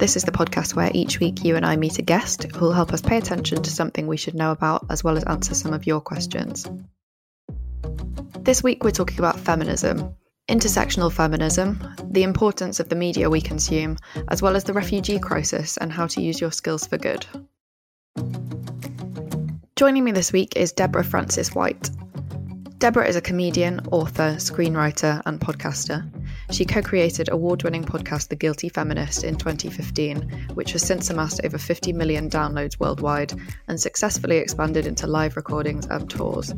This is the podcast where each week you and I meet a guest who will help us pay attention to something we should know about, as well as answer some of your questions. This week we're talking about feminism, intersectional feminism, the importance of the media we consume, as well as the refugee crisis and how to use your skills for good. Joining me this week is Deborah Frances-White. Deborah is a comedian, author, screenwriter, and podcaster. She co created award winning podcast The Guilty Feminist in 2015, which has since amassed over 50 million downloads worldwide and successfully expanded into live recordings and tours.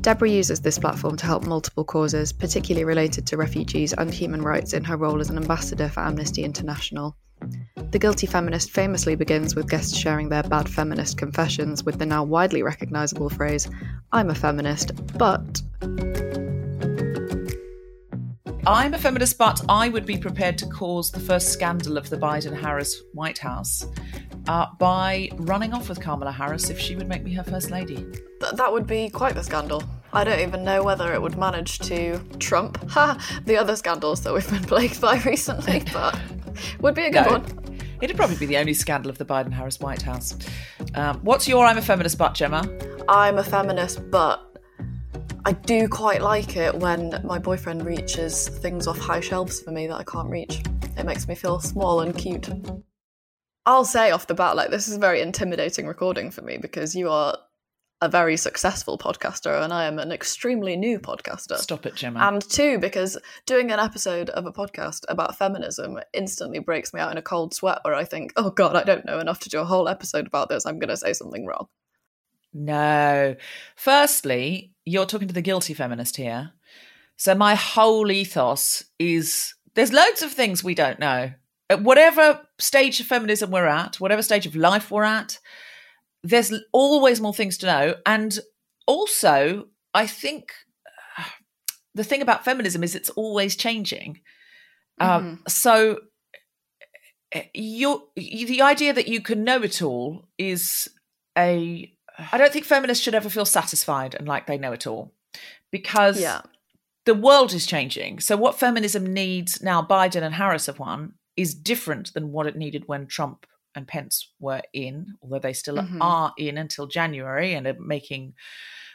Deborah uses this platform to help multiple causes, particularly related to refugees and human rights, in her role as an ambassador for Amnesty International. The Guilty Feminist famously begins with guests sharing their bad feminist confessions with the now widely recognisable phrase, I'm a feminist, but. I'm a feminist, but I would be prepared to cause the first scandal of the Biden Harris White House uh, by running off with Kamala Harris if she would make me her first lady. Th- that would be quite the scandal. I don't even know whether it would manage to trump ha, the other scandals that we've been plagued by recently, but would be a good No. one. It'd probably be the only scandal of the Biden Harris White House. Um, what's your I'm a feminist, but Gemma? I'm a feminist, but I do quite like it when my boyfriend reaches things off high shelves for me that I can't reach. It makes me feel small and cute. I'll say off the bat, like, this is a very intimidating recording for me because you are a very successful podcaster and I am an extremely new podcaster. Stop it, Gemma. And two, because doing an episode of a podcast about feminism instantly breaks me out in a cold sweat where I think, oh God, I don't know enough to do a whole episode about this. I'm going to say something wrong. No. Firstly, you're talking to the guilty feminist here. So my whole ethos is there's loads of things we don't know. At whatever stage of feminism we're at, whatever stage of life we're at, there's always more things to know. And also, I think uh, the thing about feminism is it's always changing. Um, so uh, you the idea that you can know it all is a I don't think feminists should ever feel satisfied and like they know it all because Yeah. the world is changing. So what feminism needs now Biden and Harris have won is different than what it needed when Trump and Pence were in, although they still Mhm. are in until January and are making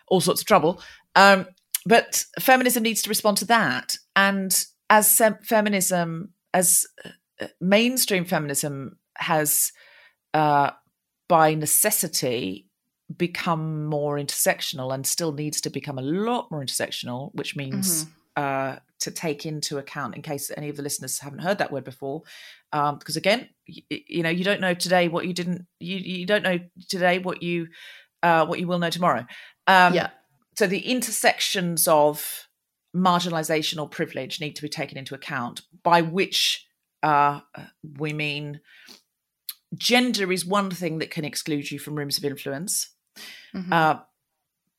all sorts of trouble. Um, but feminism needs to respond to that. And as sem- feminism, as uh, mainstream feminism has, uh, by necessity, become more intersectional and still needs to become a lot more intersectional, which means uh, to take into account, in case any of the listeners haven't heard that word before, um, because again, you, you know, you don't know today what you didn't, you you don't know today what you uh, what you will know tomorrow. Um, yeah. so the intersections of marginalization or privilege need to be taken into account by which uh, we mean gender is one thing that can exclude you from rooms of influence Mhm. uh,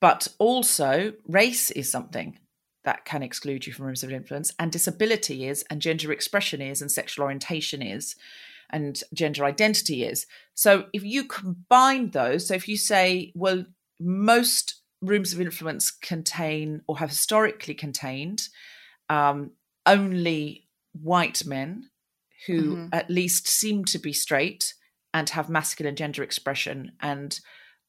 but also race is something that can exclude you from rooms of influence and disability is and gender expression is and sexual orientation is and gender identity is so if you combine those so if you say well most rooms of influence contain or have historically contained um, only white men who Mhm. at least seem to be straight and have masculine gender expression and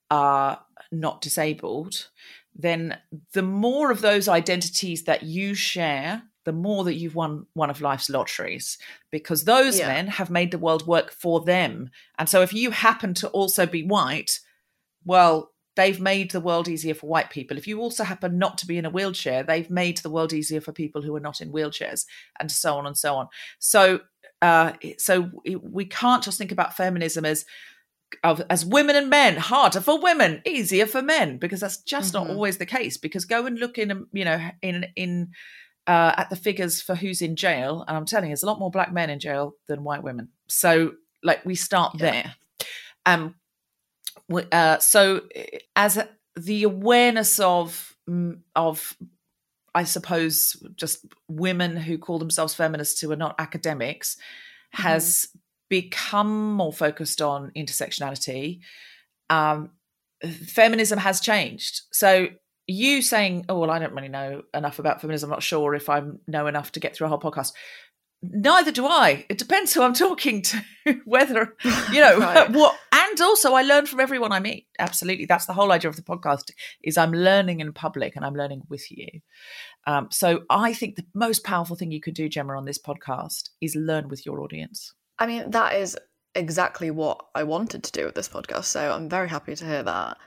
are not disabled, then the more of those identities that you share, the more that you've won one of life's lotteries, because those Yeah. men have made the world work for them. And so if you happen to also be white, well, they've made the world easier for white people. If you also happen not to be in a wheelchair, they've made the world easier for people who are not in wheelchairs, and so on and so on. So, uh, so we can't just think about feminism as of as women and men harder for women easier for men because that's just Mm-hmm. not always the case because go and look in you know in in uh, at the figures for who's in jail and i'm telling you there's a lot more black men in jail than white women so like we start Yeah. there um w- uh, so uh, as a, the awareness of of i suppose just women who call themselves feminists who are not academics has become more focused on intersectionality um feminism has changed. So you saying oh well i don't really know enough about feminism i'm not sure if i know enough to get through a whole podcast neither do i. It depends who i'm talking to whether you know Right. what and also i learn from everyone i meet. Absolutely. That's the whole idea of the podcast is i'm learning in public and i'm learning with you. Um, so i think the most powerful thing you could do gemma on this podcast is learn with your audience I mean, that is exactly what I wanted to do with this podcast. So I'm very happy to hear that.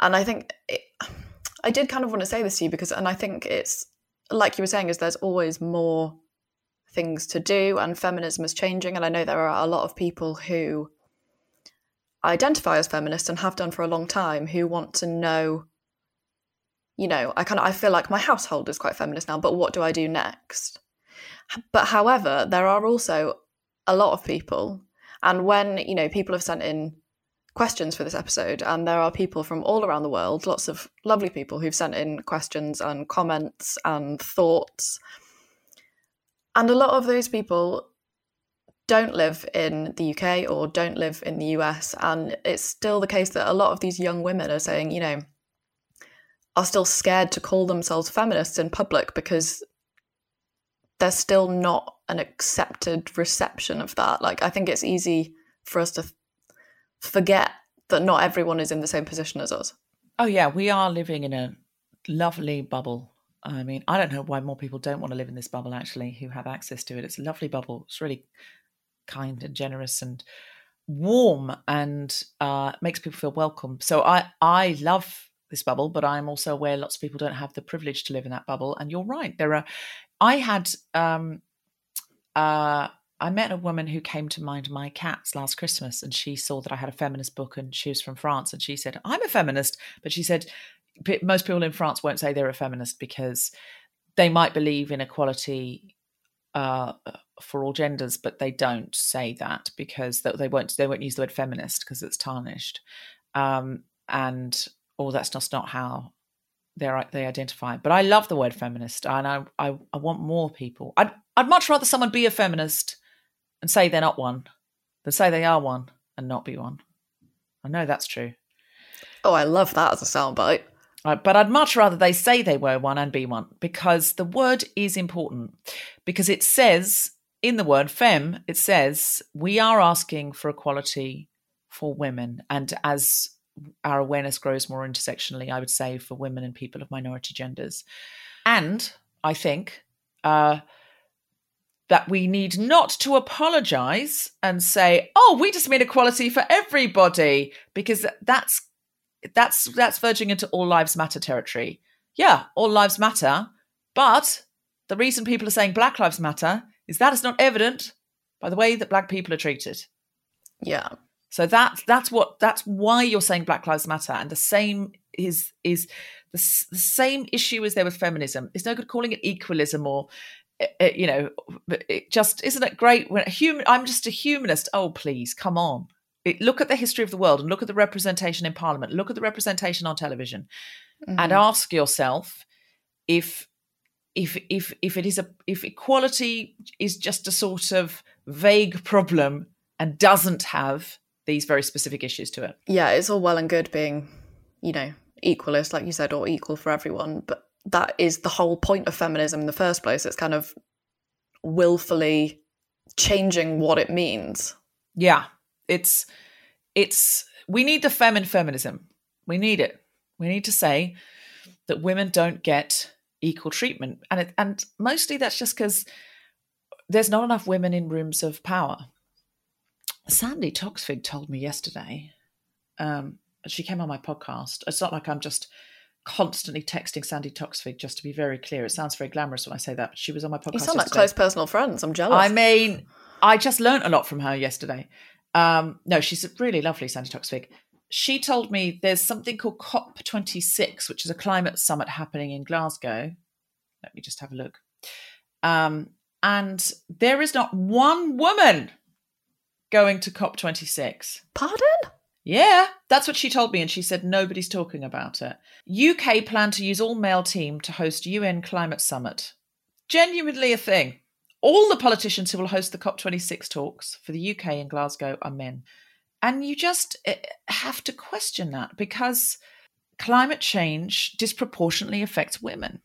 And I think it, I did kind of want to say this to you because, and I think it's like you were saying, is there's always more things to do, and feminism is changing. And I know there are a lot of people who identify as feminists and have done for a long time who want to know. You know, I kind of I feel like my household is quite feminist now, but what do I do next? But however, there are also a lot of people. And when you know people have sent in questions for this episode and there are people from all around the world lots of lovely people who've sent in questions and comments and thoughts. And a lot of those people don't live in the UK or don't live in the US and it's still the case that a lot of these young women are saying you know are still scared to call themselves feminists in public because there's still not an accepted reception of that. Like, I think it's easy for us to forget that not everyone is in the same position as us. Oh yeah, we are living in a lovely bubble. I mean, I don't know why more people don't want to live in this bubble actually who have access to it. It's a lovely bubble. It's really kind and generous and warm and uh makes people feel welcome. So I I love this bubble, but I'm also aware lots of people don't have the privilege to live in that bubble. And you're right. There are I had um uh I met a woman who came to mind my cats last Christmas, and she saw that I had a feminist book, and she was from France, and she said, "I'm a feminist," but she said most people in France won't say they're a feminist because they might believe in equality uh, for all genders, but they don't say that because th- they won't they won't use the word feminist because it's tarnished, um, and or that's just not how they they identify. But I love the word feminist, and I, I I want more people. I'd I'd much rather someone be a feminist and say they're not one than say they are one and not be one. I know that's true. Oh, I love that as a soundbite. Uh, but I'd much rather they say they were one and be one because the word is important. Because it says in the word fem, it says we are asking for equality for women. And as our awareness grows more intersectionally, I would say for women and people of minority genders. And I think uh, that we need not to apologize and say, oh, we just mean equality for everybody, because that's that's that's verging into all lives matter territory. Yeah, all lives matter, but the reason people are saying Black Lives Matter is that is not evident by the way that Black people are treated. Yeah. So that's that's what that's why you're saying Black Lives Matter, and the same is is the, s- the same issue as there with feminism. It's no good calling it equalism or uh, uh, you know, it just isn't it great when a human? I'm just a humanist. Oh please, come on. It, look at the history of the world and look at the representation in Parliament. Look at the representation on television, and ask yourself if if if if it is a if equality is just a sort of vague problem and doesn't have these very specific issues to it. yeah, it's all well and good being, you know, equalist, like you said, or equal for everyone, but that is the whole point of feminism in the first place. It's kind of willfully changing what it means. Yeah, it's it's we need the fem in feminism. We need it. We need to say that women don't get equal treatment, and it, and mostly that's just because there's not enough women in rooms of power. Sandy Toksvig told me yesterday. Um, she came on my podcast. It's not like I'm just constantly texting Sandy Toksvig. Just to be very clear, it sounds very glamorous when I say that. But she was on my podcast. You sound like yesterday. close personal friends. I'm jealous. I mean, I just learnt a lot from her yesterday. Um, no, she's a really lovely, Sandy Toksvig. She told me there's something called COP26, which is a climate summit happening in Glasgow. Let me just have a look. Um, and there is not one woman going to COP26. Pardon? Yeah, that's what she told me, and she said nobody's talking about it. UK plan to use all male team to host UN climate summit. Genuinely a thing. All the politicians who will host the COP26 talks for the UK in Glasgow are men. And you just eh, have to question that because climate change disproportionately affects women.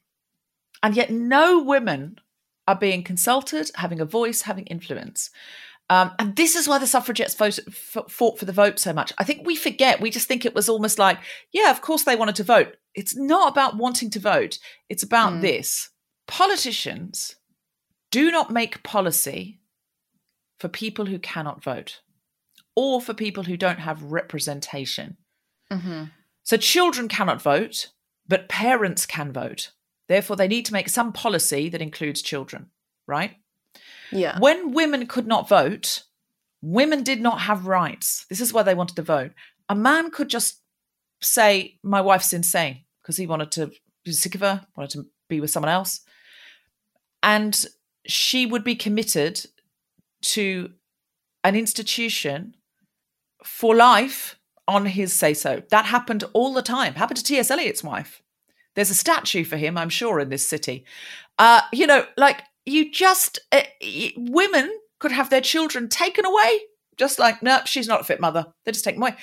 And yet, no women are being consulted, having a voice, having influence. Um, and this is why the suffragettes vote, f- fought for the vote so much. I think we forget. We just think it was almost like, yeah, of course they wanted to vote. It's not about wanting to vote. It's about mm. this. Politicians do not make policy for people who cannot vote or for people who don't have representation. Mm-hmm. So children cannot vote, but parents can vote. Therefore, they need to make some policy that includes children, right? Yeah. When women could not vote, women did not have rights. This is why they wanted to vote. A man could just say, My wife's insane, because he wanted to be sick of her, wanted to be with someone else. And she would be committed to an institution for life on his say so. That happened all the time. Happened to T.S. Eliot's wife. There's a statue for him, I'm sure, in this city. Uh, you know, like you just uh, women could have their children taken away, just like no, nope, she's not a fit mother. They just take them away.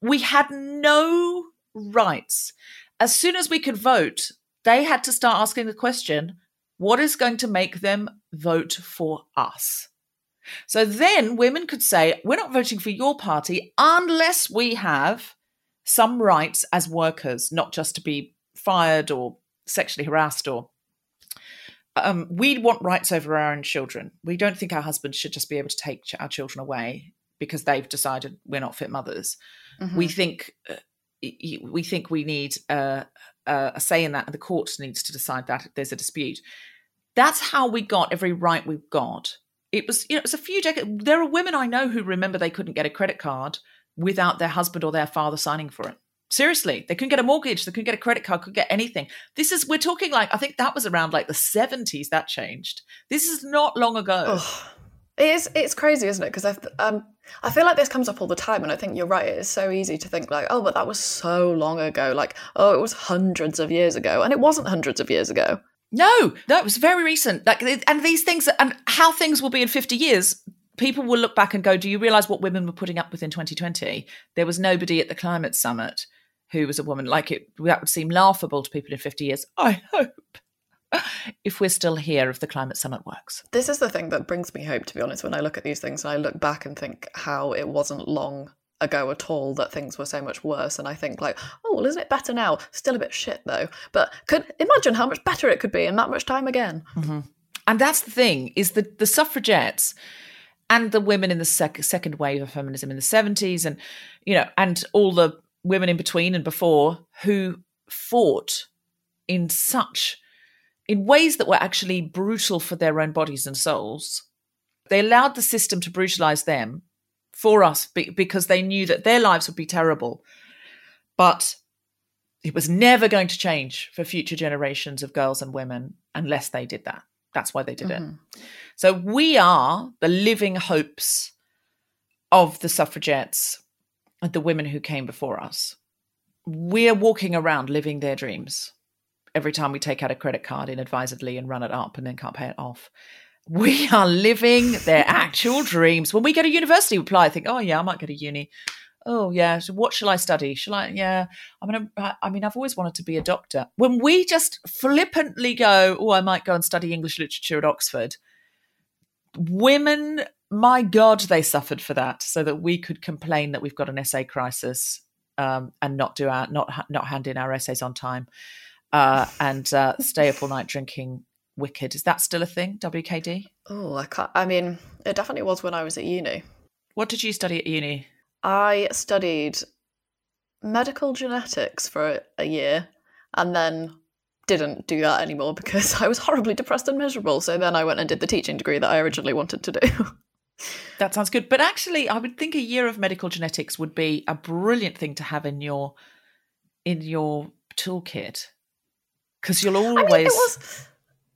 We had no rights. As soon as we could vote, they had to start asking the question: What is going to make them vote for us? So then women could say, We're not voting for your party unless we have some rights as workers, not just to be fired or sexually harassed or um, we want rights over our own children. We don't think our husbands should just be able to take our children away because they've decided we're not fit mothers. Mm-hmm. We think uh, we think we need uh, a say in that, and the court needs to decide that if there's a dispute. That's how we got every right we've got. It was, you know, it was a few decades. There are women I know who remember they couldn't get a credit card without their husband or their father signing for it. Seriously, they couldn't get a mortgage, they couldn't get a credit card, couldn't get anything. This is we're talking like I think that was around like the 70s that changed. This is not long ago. Oh, it is it's crazy, isn't it? Because I've um I feel like this comes up all the time, and I think you're right. It is so easy to think like, oh, but that was so long ago. Like, oh, it was hundreds of years ago, and it wasn't hundreds of years ago. No, no, it was very recent. Like, and these things, and how things will be in fifty years, people will look back and go, "Do you realize what women were putting up with in 2020? There was nobody at the climate summit who was a woman. Like it, that would seem laughable to people in 50 years. I hope. If we're still here, if the climate summit works. This is the thing that brings me hope, to be honest, when I look at these things and I look back and think how it wasn't long ago at all that things were so much worse and i think like oh well isn't it better now still a bit shit though but could imagine how much better it could be in that much time again mm-hmm. and that's the thing is that the suffragettes and the women in the sec- second wave of feminism in the 70s and you know and all the women in between and before who fought in such in ways that were actually brutal for their own bodies and souls. They allowed the system to brutalize them for us because they knew that their lives would be terrible. But it was never going to change for future generations of girls and women unless they did that. That's why they did mm-hmm. it so we are the living hopes of the suffragettes the women who came before us. We're walking around living their dreams every time we take out a credit card inadvisedly and run it up and then can't pay it off. We are living their actual dreams. When we go to university, we apply, I think, oh, yeah, I might go to uni. Oh, yeah. So what shall I study? Shall I? Yeah. I'm going to, I mean, I've always wanted to be a doctor. When we just flippantly go, oh, I might go and study English literature at Oxford, women my God, they suffered for that, so that we could complain that we've got an essay crisis um, and not do our not not hand in our essays on time, uh, and uh, stay up all night drinking wicked. Is that still a thing? WKD? Oh, I can't. I mean, it definitely was when I was at uni. What did you study at uni? I studied medical genetics for a year, and then didn't do that anymore because I was horribly depressed and miserable. So then I went and did the teaching degree that I originally wanted to do. That sounds good. But actually, I would think a year of medical genetics would be a brilliant thing to have in your in your toolkit because you'll always. I mean, was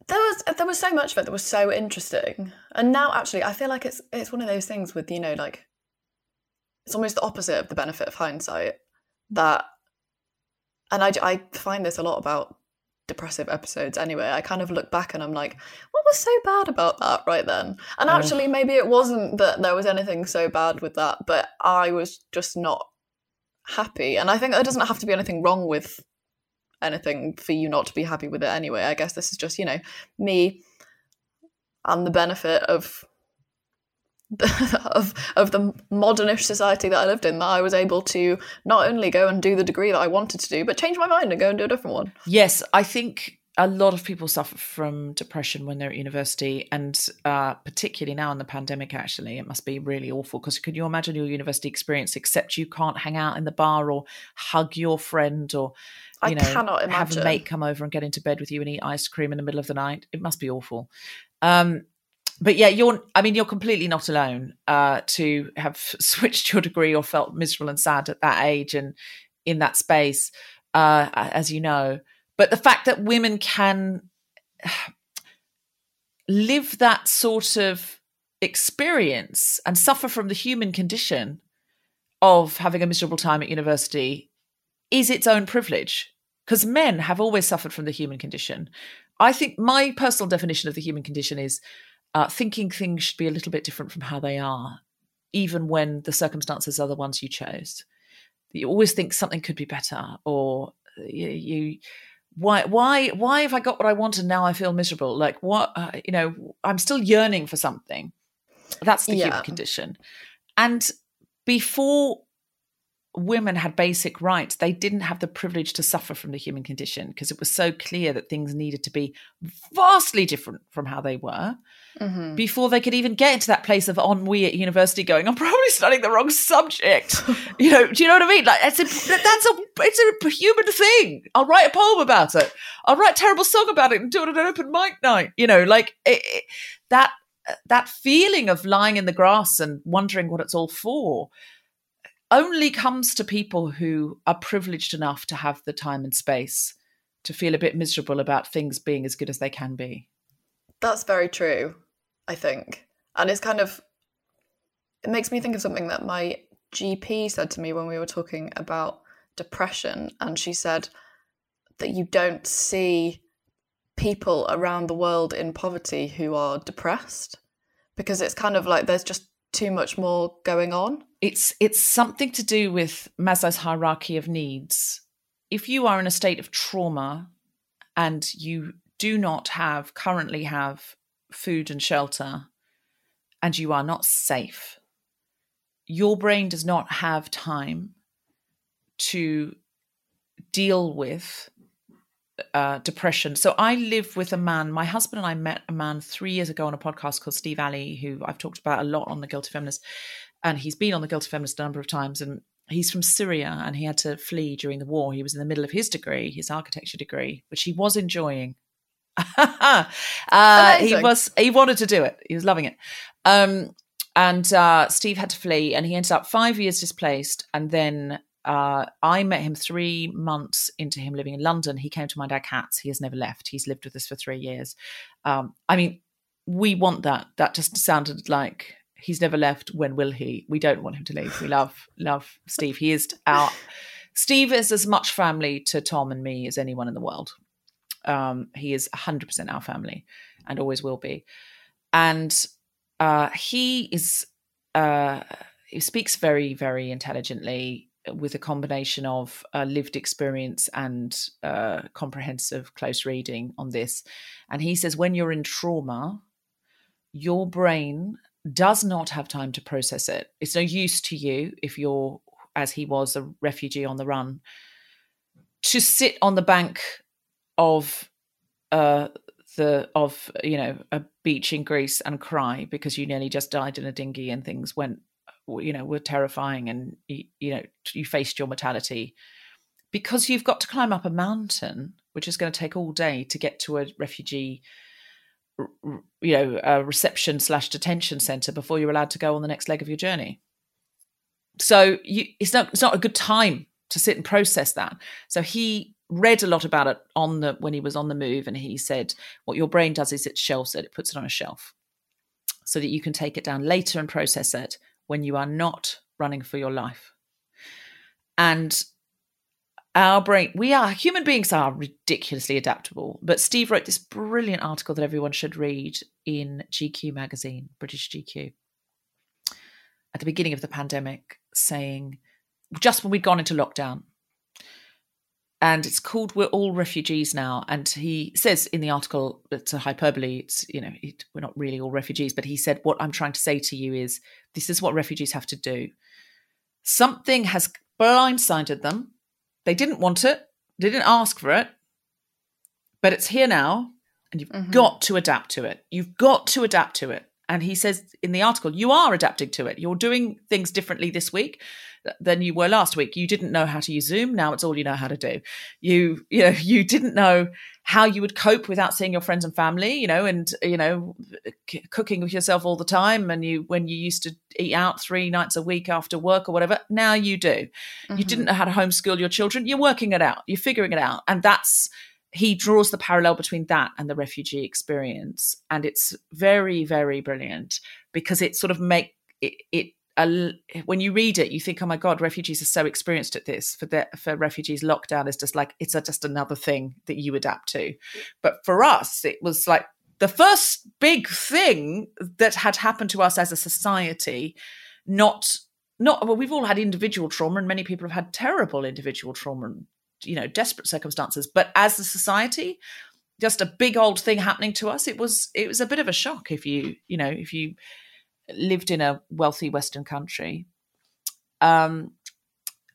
there was there was so much of it that was so interesting, and now actually I feel like it's it's one of those things with you know like it's almost the opposite of the benefit of hindsight that, and I I find this a lot about depressive episodes anyway. I kind of look back and I'm like, what was so bad about that right then? And mm. actually, maybe it wasn't that there was anything so bad with that, but I was just not happy. And I think there doesn't have to be anything wrong with anything for you not to be happy with it anyway. I guess this is just, you know, me and the benefit of of of the modernish society that I lived in that I was able to not only go and do the degree that I wanted to do, but change my mind and go and do a different one. Yes, I think a lot of people suffer from depression when they're at university, and uh, particularly now in the pandemic. Actually, it must be really awful because can you imagine your university experience? Except you can't hang out in the bar or hug your friend or you I know cannot have a mate come over and get into bed with you and eat ice cream in the middle of the night. It must be awful. Um, but yeah, you're. I mean, you're completely not alone uh, to have switched your degree or felt miserable and sad at that age and in that space, uh, as you know. But the fact that women can live that sort of experience and suffer from the human condition of having a miserable time at university is its own privilege because men have always suffered from the human condition. I think my personal definition of the human condition is uh, thinking things should be a little bit different from how they are, even when the circumstances are the ones you chose. You always think something could be better, or you, you why why why have I got what I want and now I feel miserable? Like what uh, you know, I'm still yearning for something. That's the human condition. And before women had basic rights, they didn't have the privilege to suffer from the human condition because it was so clear that things needed to be vastly different from how they were Mhm. before they could even get into that place of ennui at university going, I'm probably studying the wrong subject. you know, do you know what I mean? Like it's a, that's a, it's a human thing. I'll write a poem about it. I'll write a terrible song about it and do it at an open mic night. You know, like it, it, that, that feeling of lying in the grass and wondering what it's all for only comes to people who are privileged enough to have the time and space to feel a bit miserable about things being as good as they can be. That's very true, I think. And it's kind of it makes me think of something that my GP said to me when we were talking about depression and she said that you don't see people around the world in poverty who are depressed because it's kind of like there's just too much more going on. It's it's something to do with Maslow's hierarchy of needs. If you are in a state of trauma and you do not have currently have food and shelter and you are not safe, your brain does not have time to deal with uh, depression. So I live with a man. My husband and I met a man three years ago on a podcast called Steve Alley, who I've talked about a lot on the Guilty Feminist, and he's been on the Guilty Feminist a number of times. And he's from Syria, and he had to flee during the war. He was in the middle of his degree, his architecture degree, which he was enjoying. uh, he was. He wanted to do it. He was loving it. Um, and uh, Steve had to flee, and he ended up five years displaced, and then uh, I met him three months into him living in London. He came to my Our Cats. He has never left. He's lived with us for three years. Um, I mean, we want that. That just sounded like he's never left. When will he? We don't want him to leave. We love, love Steve. He is our Steve is as much family to Tom and me as anyone in the world. Um, he is 100% our family and always will be. And uh, he is, uh, he speaks very, very intelligently with a combination of uh, lived experience and uh, comprehensive close reading on this. And he says, when you're in trauma, your brain does not have time to process it. It's no use to you if you're, as he was, a refugee on the run, to sit on the bank of uh, the of you know a beach in Greece and cry because you nearly just died in a dinghy and things went you know were terrifying and you, you know you faced your mortality because you've got to climb up a mountain which is going to take all day to get to a refugee you know, a reception slash detention center before you're allowed to go on the next leg of your journey. So you, it's not it's not a good time to sit and process that. So he read a lot about it on the when he was on the move, and he said what your brain does is it shelves it, it puts it on a shelf, so that you can take it down later and process it when you are not running for your life. And our brain, we are human beings are ridiculously adaptable. But Steve wrote this brilliant article that everyone should read in GQ magazine, British GQ, at the beginning of the pandemic, saying just when we'd gone into lockdown. And it's called "We're All Refugees Now." And he says in the article, it's a hyperbole. It's you know it, we're not really all refugees, but he said, "What I'm trying to say to you is this is what refugees have to do. Something has blindsided them they didn't want it, they didn't ask for it, but it's here now, and you've mm-hmm. got to adapt to it. You've got to adapt to it. And he says in the article, you are adapting to it. You're doing things differently this week than you were last week. You didn't know how to use Zoom. Now it's all you know how to do. You, you know, you didn't know how you would cope without seeing your friends and family, you know, and, you know, c- cooking with yourself all the time. And you, when you used to eat out three nights a week after work or whatever, now you do. Mm-hmm. You didn't know how to homeschool your children. You're working it out. You're figuring it out. And that's, he draws the parallel between that and the refugee experience and it's very very brilliant because it sort of make it, it uh, when you read it you think oh my god refugees are so experienced at this. For the, for refugees lockdown is just like it's a, just another thing that you adapt to. But for us it was like the first big thing that had happened to us as a society not not well we've all had individual trauma and many people have had terrible individual trauma and you know desperate circumstances. But as a society just a big old thing happening to us it was it was a bit of a shock if you you know if you lived in a wealthy western country. Um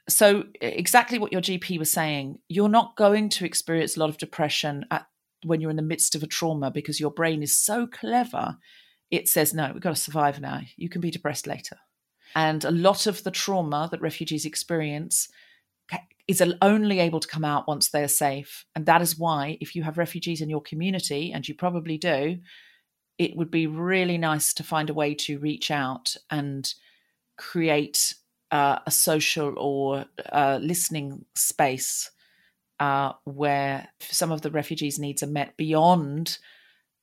so exactly what your gp was saying you're not going to experience a lot of depression at when you're in the midst of a trauma because your brain is so clever it says no we've got to survive now. You can be depressed later. And a lot of the trauma that refugees experience is only able to come out once they're safe. And that is why, if you have refugees in your community, and you probably do, it would be really nice to find a way to reach out and create uh, a social or uh, listening space uh, where some of the refugees' needs are met beyond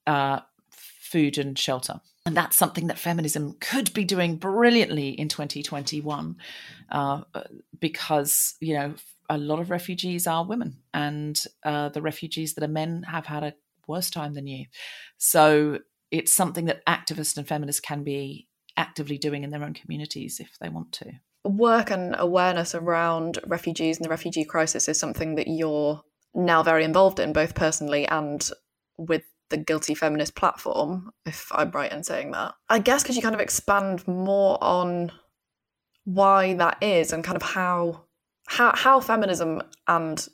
uh, food and shelter. And that's something that feminism could be doing brilliantly in 2021 uh, because, you know, a lot of refugees are women and uh, the refugees that are men have had a worse time than you. So it's something that activists and feminists can be actively doing in their own communities if they want to. Work and awareness around refugees and the refugee crisis is something that you're now very involved in, both personally and with the guilty feminist platform, if I'm right in saying that. I guess could you kind of expand more on why that is and kind of how how how feminism and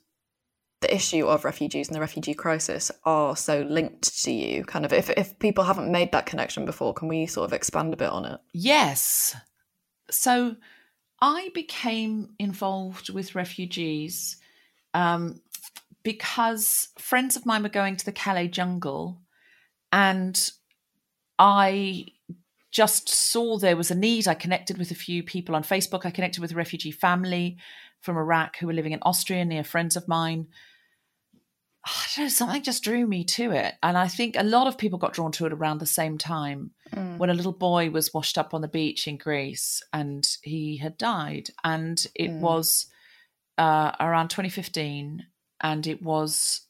the issue of refugees and the refugee crisis are so linked to you kind of if if people haven't made that connection before can we sort of expand a bit on it yes so i became involved with refugees um, because friends of mine were going to the Calais jungle and I just saw there was a need. I connected with a few people on Facebook. I connected with a refugee family from Iraq who were living in Austria near friends of mine. I don't know, something just drew me to it. And I think a lot of people got drawn to it around the same time mm. when a little boy was washed up on the beach in Greece and he had died. And it mm. was uh, around 2015 and it was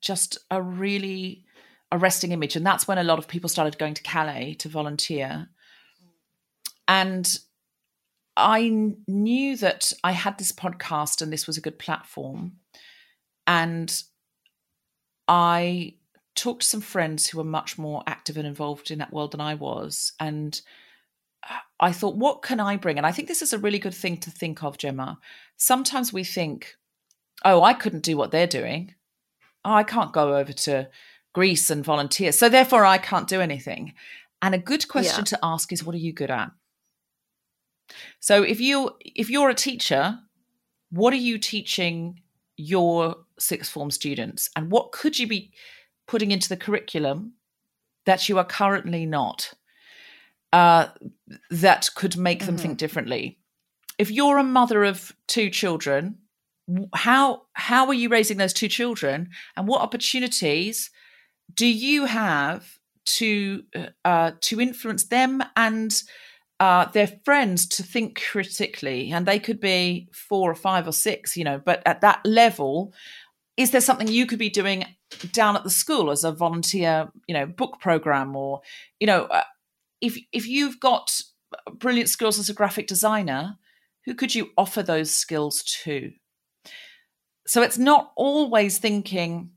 just a really arresting image and that's when a lot of people started going to calais to volunteer and i knew that i had this podcast and this was a good platform and i talked to some friends who were much more active and involved in that world than i was and uh, i thought what can i bring and i think this is a really good thing to think of gemma sometimes we think oh, I couldn't do what they're doing. Oh, I can't go over to Greece and volunteer. So therefore, I can't do anything. And a good question yeah. to ask is, what are you good at? So if you if you're a teacher, what are you teaching your sixth form students, and what could you be putting into the curriculum that you are currently not uh, that could make them think differently. If you're a mother of two children, how how are you raising those two children, and what opportunities do you have to uh, to influence them and uh, their friends to think critically? And they could be four or five or six, you know, but at that level, is there something you could be doing down at the school as a volunteer, you know, book program or, you know, uh, if if you've got brilliant skills as a graphic designer, who could you offer those skills to? So it's not always thinking,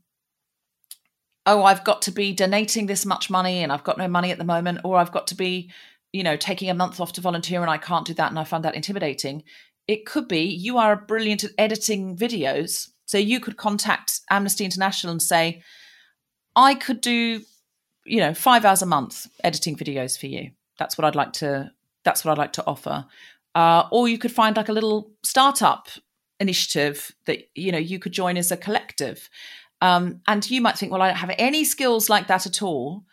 oh, I've got to be donating this much money and I've got no money at the moment, or I've got to be, you know, taking a month off to volunteer and I can't do that and I find that intimidating. It could be you are brilliant at editing videos. So you could contact Amnesty International and say, I could do, you know, five hours a month editing videos for you. That's what I'd like to. That's what I'd like to offer. Uh, or you could find like a little startup initiative that you know you could join as a collective. Um, and you might think, well, I don't have any skills like that at all.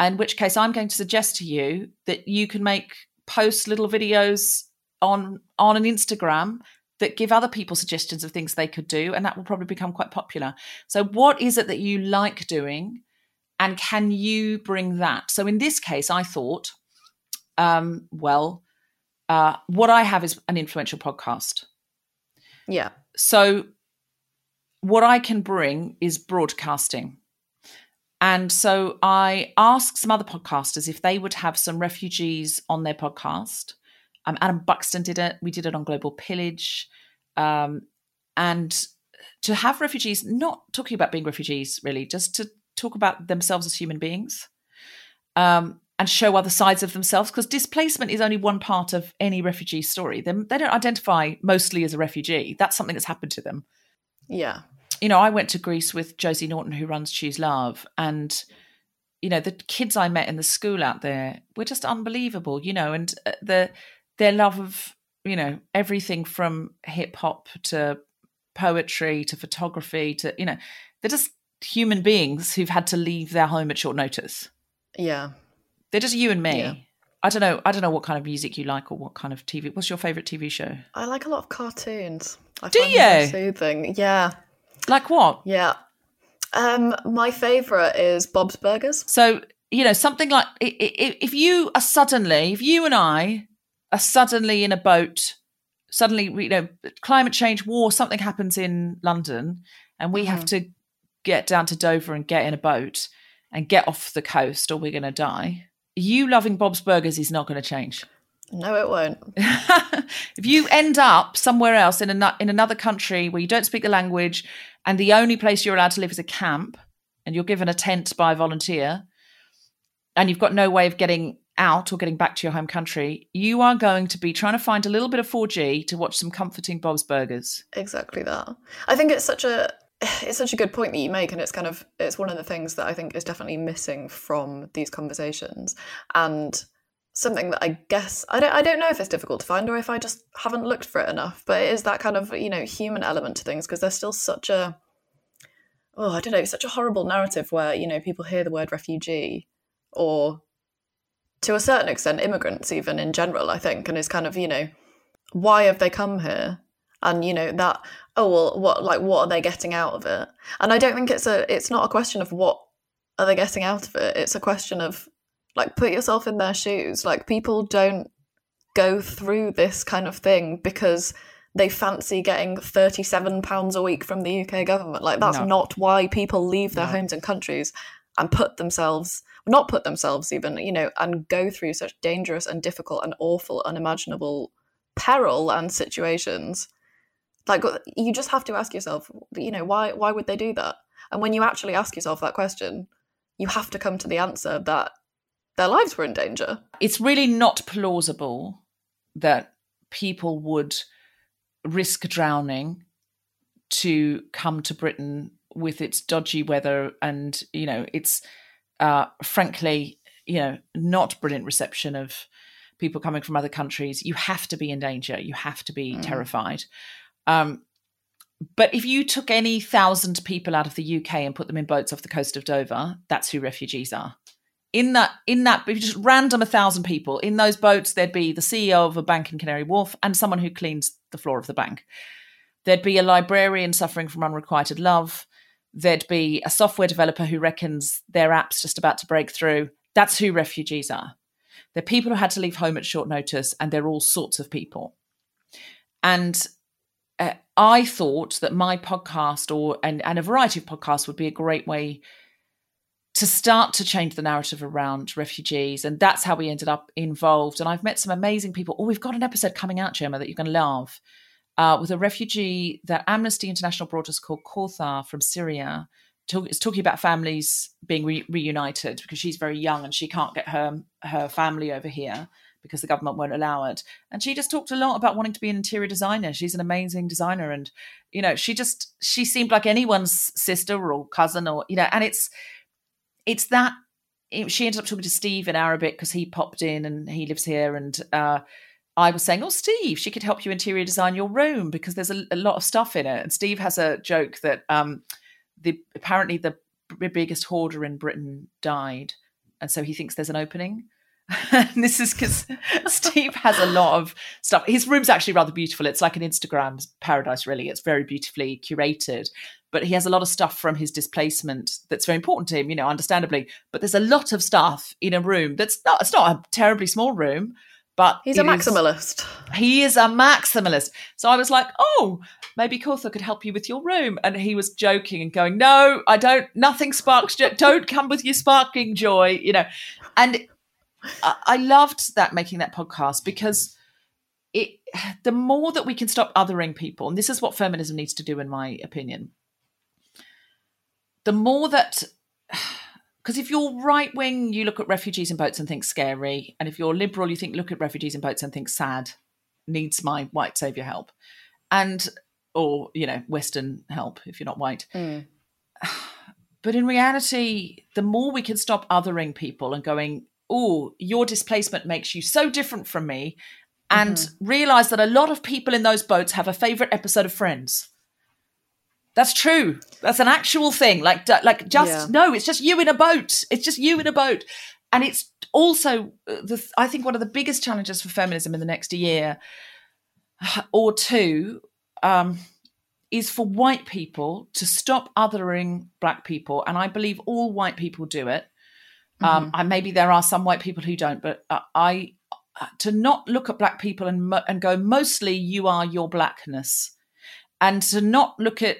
In which case, I'm going to suggest to you that you can make post little videos on on an Instagram that give other people suggestions of things they could do, and that will probably become quite popular. So, what is it that you like doing, and can you bring that? So, in this case, I thought, um, well, uh, what I have is an influential podcast. Yeah. So, what I can bring is broadcasting. And so I asked some other podcasters if they would have some refugees on their podcast. Um, Adam Buxton did it. We did it on Global Pillage. Um, and to have refugees, not talking about being refugees really, just to talk about themselves as human beings um, and show other sides of themselves because displacement is only one part of any refugee story. They, they don't identify mostly as a refugee. That's something that's happened to them Yeah. You know, I went to Greece with Josie Naughton, who runs Choose Love, and you know, the kids I met in the school out there were just unbelievable. You know, and uh, the their love of you know everything from hip hop to poetry to photography to you know, they're just human beings who've had to leave their home at short notice. Yeah. They're just you and me. Yeah. I don't know. I don't know what kind of music you like or what kind of TV. What's your favorite TV show? I like a lot of cartoons. I Do you? Soothing. Yeah. Like what? Yeah. Um, my favourite is Bob's Burgers. So, you know, something like if you are suddenly, if you and I are suddenly in a boat, suddenly, you know, climate change, war, something happens in London, and we have to get down to Dover and get in a boat and get off the coast, or we're going to die. You loving Bob's Burgers is not going to change. No, it won't. if you end up somewhere else in, an- in another country where you don't speak the language and the only place you're allowed to live is a camp and you're given a tent by a volunteer and you've got no way of getting out or getting back to your home country, you are going to be trying to find a little bit of 4G to watch some comforting Bob's Burgers. Exactly that. I think it's such a it's such a good point that you make, and it's kind of it's one of the things that I think is definitely missing from these conversations, and something that I guess I don't I don't know if it's difficult to find or if I just haven't looked for it enough, but it is that kind of you know human element to things because there's still such a oh I don't know such a horrible narrative where you know people hear the word refugee or to a certain extent immigrants even in general I think and it's kind of you know why have they come here? And you know that oh well what like what are they getting out of it? And i don't think it's a it's not a question of what are they getting out of it it's a question of like put yourself in their shoes like people don't go through this kind of thing because they fancy getting 37 pounds a week from the UK government like that's No. not why people leave their No. homes and countries and put themselves not put themselves even you know and go through such dangerous and difficult and awful unimaginable peril and situations like you just have to ask yourself you know why why would they do that and when you actually ask yourself that question you have to come to the answer that their lives were in danger It's really not plausible that people would risk drowning to come to Britain with its dodgy weather and you know its uh, frankly you know not brilliant reception of people coming from other countries. You have to be in danger. You have to be terrified. Um, but if you took any thousand people out of the UK and put them in boats off the coast of Dover, that's who refugees are. In that in that just random a thousand people in those boats there'd be the ceo of a bank in canary wharf and someone who cleans the floor of the bank. There'd be a librarian suffering from unrequited love. There'd be a software developer who reckons their app's just about to break through. That's who refugees are. They're people who had to leave home at short notice and they're all sorts of people. And uh, i thought that my podcast or and, and a variety of podcasts would be a great way to start to change the narrative around refugees. And that's how we ended up involved. And I've met some amazing people. Oh, we've got an episode coming out, Gemma, that you're going to love uh, with a refugee that Amnesty International brought us called Kauthar from Syria. It's talking about families being re- reunited because she's very young and she can't get her her family over here because the government won't allow it. And she just talked a lot about wanting to be an interior designer. She's an amazing designer, and you know, she just she seemed like anyone's sister or cousin, or you know, and it's it's that she ended up talking to Steve in Arabic because he popped in and he lives here. And uh, I was saying, Oh, Steve, she could help you interior design your room because there's a, a lot of stuff in it. And Steve has a joke that um, the apparently the biggest hoarder in Britain died. And so he thinks there's an opening. and this is because Steve has a lot of stuff. His room's actually rather beautiful. It's like an Instagram paradise, really. It's very beautifully curated but he has a lot of stuff from his displacement that's very important to him, you know, understandably. But there's a lot of stuff in a room that's not, it's not a terribly small room, but he's a maximalist. Is, he is a maximalist. So I was like, oh, maybe Kauthar could help you with your room. And he was joking and going, no, I don't, nothing sparks joy. Don't come with your sparkling joy, you know. And I, I loved that making that podcast because it, the more that we can stop othering people, and this is what feminism needs to do, in my opinion, the more that because if you're right wing, you look at refugees in boats and think scary, and if you're liberal, you think look at refugees in boats and think sad, needs my white savior help, and or you know Western help if you're not white. Mm. But in reality, the more we can stop othering people and going, oh, your displacement makes you so different from me, and mm-hmm. realize that a lot of people in those boats have a favorite episode of Friends. That's true. That's an actual thing. Like, like just yeah. no. It's just you in a boat. It's just you in a boat, and it's also uh, the. I think one of the biggest challenges for feminism in the next year or two um, is for white people to stop othering black people, and I believe all white people do it. Um, mm-hmm. and maybe there are some white people who don't, but uh, I uh, to not look at black people and and go mostly you are your blackness, and to not look at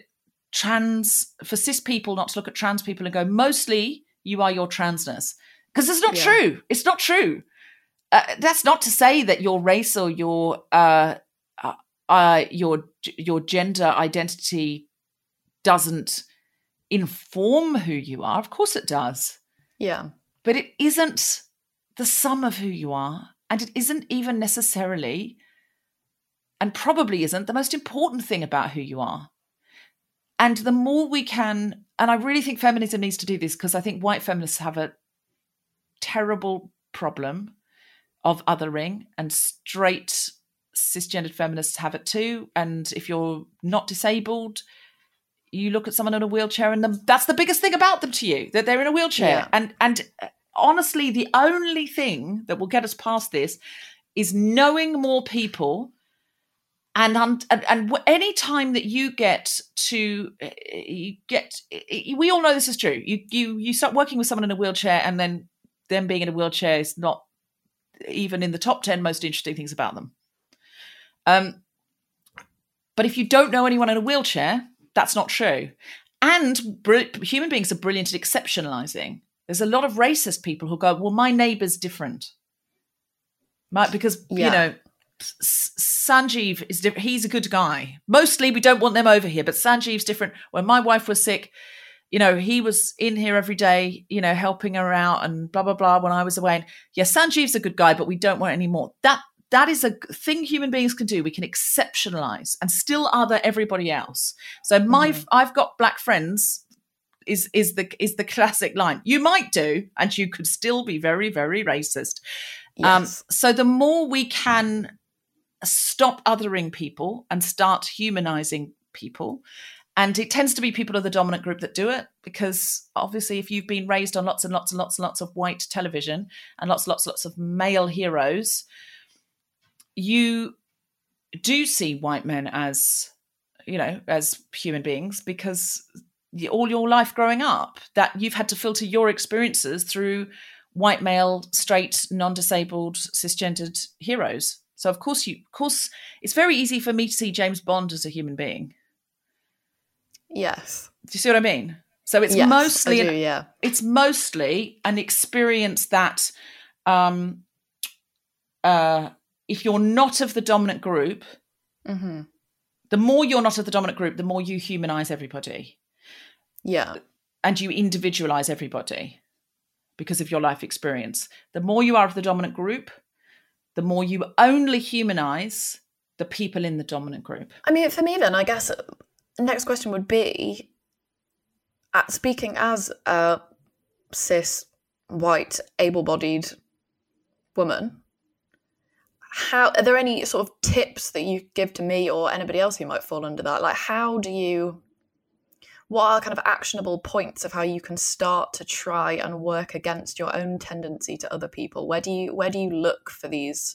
trans for cis people not to look at trans people and go mostly you are your transness. Because it's not yeah. true. It's not true. Uh, that's not to say that your race or your uh, uh, uh, your your gender identity doesn't inform who you are. Of course it does. Yeah. But it isn't the sum of who you are and it isn't even necessarily and probably isn't the most important thing about who you are and the more we can, and I really think feminism needs to do this because I think white feminists have a terrible problem of othering, and straight cisgendered feminists have it too. And if you're not disabled, you look at someone in a wheelchair, and that's the biggest thing about them to you that they're in a wheelchair. Yeah. And and uh, honestly, the only thing that will get us past this is knowing more people and and, and any time that you get to eh, you get eh, we all know this is true. You you you start working with someone in a wheelchair and then them being in a wheelchair is not even in the top 10 most interesting things about them. Um but if you don't know anyone in a wheelchair that's not true. And br- human beings are brilliant at exceptionalizing. There's a lot of racist people who go well my neighbor's different. Right because yeah. you know Sanjeev is different. He's a good guy. Mostly, we don't want them over here, but Sanjeev's different. When my wife was sick, you know, he was in here every day, you know, helping her out and blah blah blah. When I was away, and yeah, Sanjeev's a good guy, but we don't want any more. That that is a thing human beings can do. We can exceptionalize and still other everybody else. So my, mm-hmm. I've got black friends. Is is the is the classic line? You might do, and you could still be very very racist. Um, yes. Um, so the more we can stop othering people and start humanizing people And it tends to be people of the dominant group that do it because obviously, if you've been raised on lots and lots and lots and lots of white television and lots, and lots, and lots of male heroes, you do see white men as, you know, as human beings because all your life growing up that you've had to filter your experiences through white male, straight, non-disabled, cisgendered heroes. So of course you of course it's very easy for me to see James Bond as a human being. Yes. Do you see what I mean? So it's Yes, mostly do, an, yeah. it's mostly an experience that um uh if you're not of the dominant group, mm-hmm. the more you're not of the dominant group, the more you humanize everybody Yeah. and you individualize everybody because of your life experience. The more you are of the dominant group, the more you only humanize the people in the dominant group. I mean, for me, then, I guess uh, the next question would be uh, speaking as a cis, white, able bodied woman, how are there any sort of tips that you give to me or anybody else who might fall under that? Like, how do you, what are kind of actionable points of how you can start to try and work against your own tendency to other people? Where do you, where do you look for these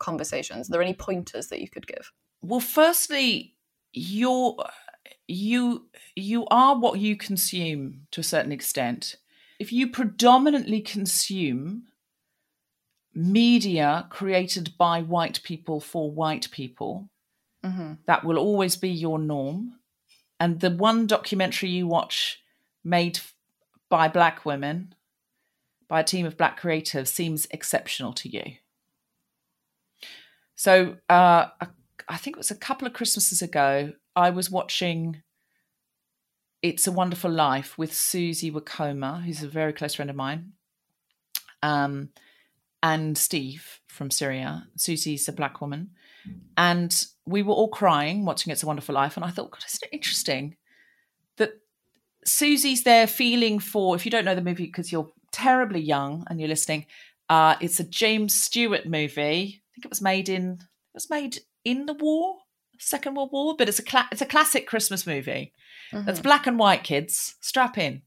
conversations? Are there any pointers that you could give? Well, firstly, you're you you are what you consume to a certain extent. If you predominantly consume media created by white people for white people, mm-hmm. that will always be your norm. And the one documentary you watch made by black women, by a team of black creatives, seems exceptional to you. So uh, I- think it was a couple of Christmases ago, I was watching It's a Wonderful Life with Susie Wokoma, who's a very close friend of mine, um, and Steve from Syria. Susie's a black woman. And we were all crying watching It's a Wonderful Life. And I thought, God, isn't it interesting that Susie's there feeling for, if you don't know the movie because you're terribly young and you're listening, uh, it's a James Stewart movie. I think it was made in, it was made in the war, Second World War, but it's a cla- it's a classic Christmas movie. That's black and white, kids. Strap in.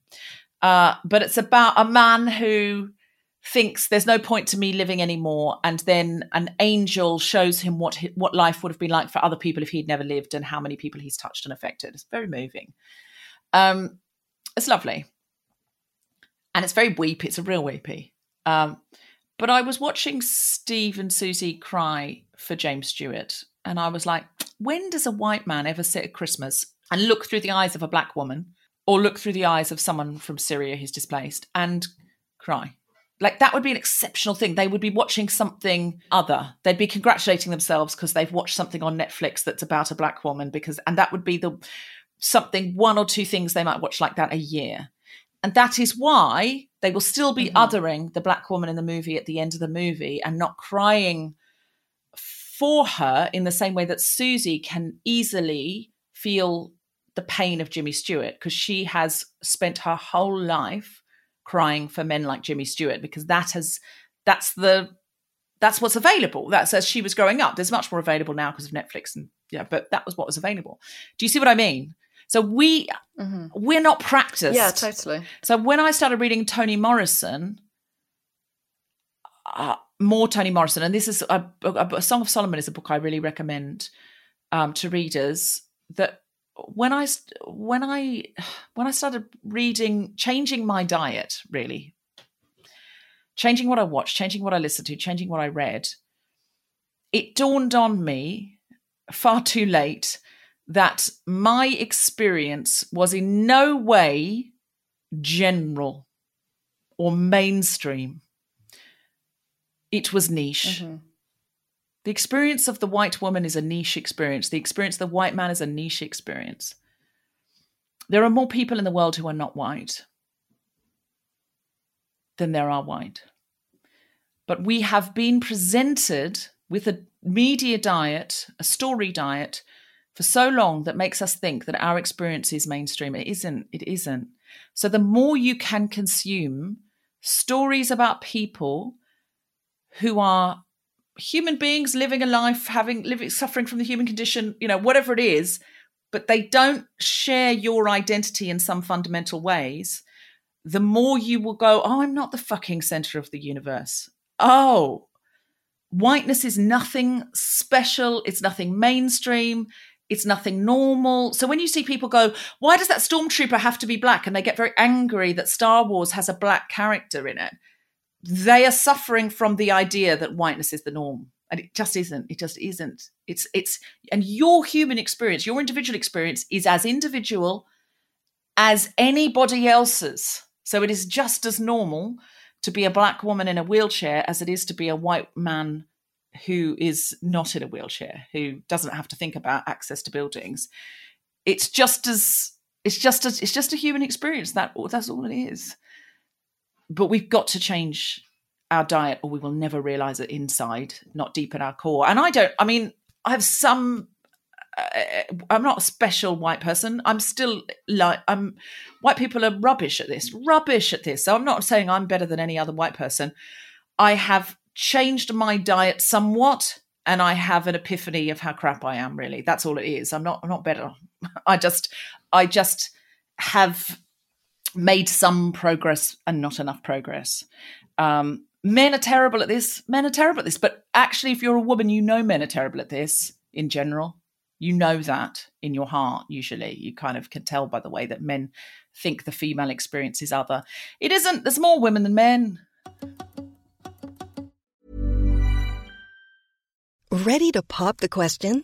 Uh, but it's about a man who thinks there's no point to me living anymore, and then an angel shows him what what life would have been like for other people if he'd never lived, and how many people he's touched and affected. It's very moving. Um, it's lovely, and it's very weepy. It's a real weepy. Um, but I was watching Steve and Susie cry for James Stewart, and I was like, when does a white man ever sit at Christmas and look through the eyes of a black woman or look through the eyes of someone from Syria who's displaced and cry? Like that would be an exceptional thing. They would be watching something other. They'd be congratulating themselves because they've watched something on Netflix that's about a black woman because and that would be the something one or two things they might watch like that a year. And that is why they will still be mm-hmm. othering the black woman in the movie at the end of the movie and not crying for her in the same way that Susie can easily feel the pain of Jimmy Stewart because she has spent her whole life crying for men like Jimmy Stewart because that has that's the that's what's available. That's as she was growing up. There's much more available now because of Netflix and yeah, but that was what was available. Do you see what I mean? So we we're not practiced. Yeah, totally. So when I started reading Toni Morrison, uh, more Toni Morrison, and this is a, a, a Song of Solomon is a book I really recommend um, to readers. That when I when I when I started reading, changing my diet, really, changing what I watched, changing what I listened to, changing what I read, it dawned on me far too late that my experience was in no way general or mainstream. It was niche. Mm-hmm. The experience of the white woman is a niche experience. The experience of the white man is a niche experience. There are more people in the world who are not white than there are white. But we have been presented with a media diet, a story diet, for so long that makes us think that our experience is mainstream. It isn't. It isn't. So the more you can consume stories about people who are human beings living a life, having living suffering from the human condition, you know, whatever it is, but they don't share your identity in some fundamental ways, the more you will go, Oh, I'm not the fucking center of the universe. Oh, whiteness is nothing special, it's nothing mainstream. It's nothing normal. So when you see people go, why does that stormtrooper have to be black? And they get very angry that Star Wars has a black character in it. They are suffering from the idea that whiteness is the norm and it just isn't it just isn't. It's it's and your human experience your individual experience is as individual as anybody else's. So it is just as normal to be a black woman in a wheelchair as it is to be a white man who is not in a wheelchair who doesn't have to think about access to buildings. It's just as it's just as it's just a human experience. That that's all it is but we've got to change our diet or we will never realize it inside not deep in our core. And i don't i mean i have some uh, i'm not a special white person. I'm still like i'm white people are rubbish at this rubbish at this. So i'm not saying i'm better than any other white person. I have changed my diet somewhat and i have an epiphany of how crap i am really. That's all it is. I'm not i'm not better. I just i just have made some progress and not enough progress um, men are terrible at this. Men are terrible at this. But actually, if you're a woman, you know men are terrible at this in general. You know that in your heart, usually. You kind of can tell by the way that men think the female experience is other. It isn't. There's more women than men. Ready to pop the question?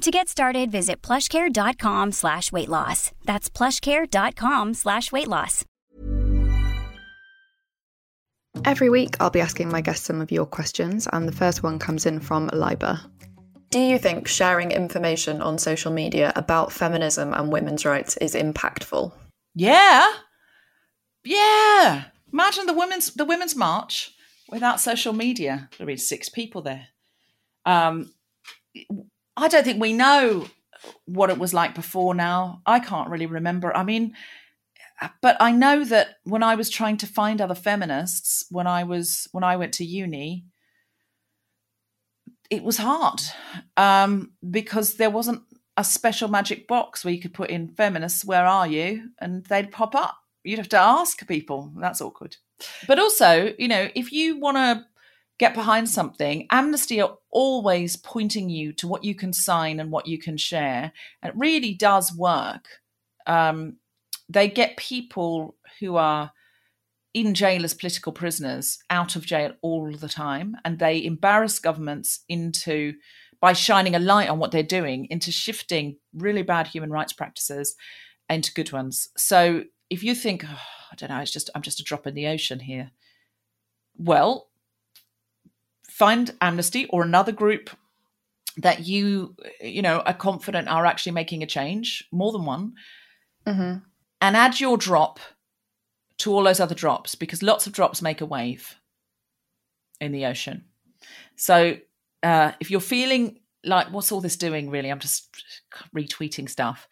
To get started, visit plushcare.com slash weight loss. That's plushcare.com slash weight loss. Every week, I'll be asking my guests some of your questions, and the first one comes in from Liba. Do you think sharing information on social media about feminism and women's rights is impactful? Yeah. Yeah. Imagine the women's the women's march without social media. There'd be six people there. Um, I don't think we know what it was like before now. I can't really remember. I mean, but I know that when I was trying to find other feminists when I was when I went to uni, it was hard um, because there wasn't a special magic box where you could put in feminists, where are you? And they'd pop up. You'd have to ask people. That's awkward. But also, you know, if you want to get behind something, Amnesty are always pointing you to what you can sign and what you can share. And it really does work. Um, they get people who are in jail as political prisoners out of jail all the time and they embarrass governments into by shining a light on what they're doing into shifting really bad human rights practices into good ones so if you think oh, i don't know it's just i'm just a drop in the ocean here well find amnesty or another group that you you know are confident are actually making a change more than one mm-hmm. and add your drop to all those other drops because lots of drops make a wave in the ocean. So uh, if you're feeling like, what's all this doing really? I'm just retweeting stuff.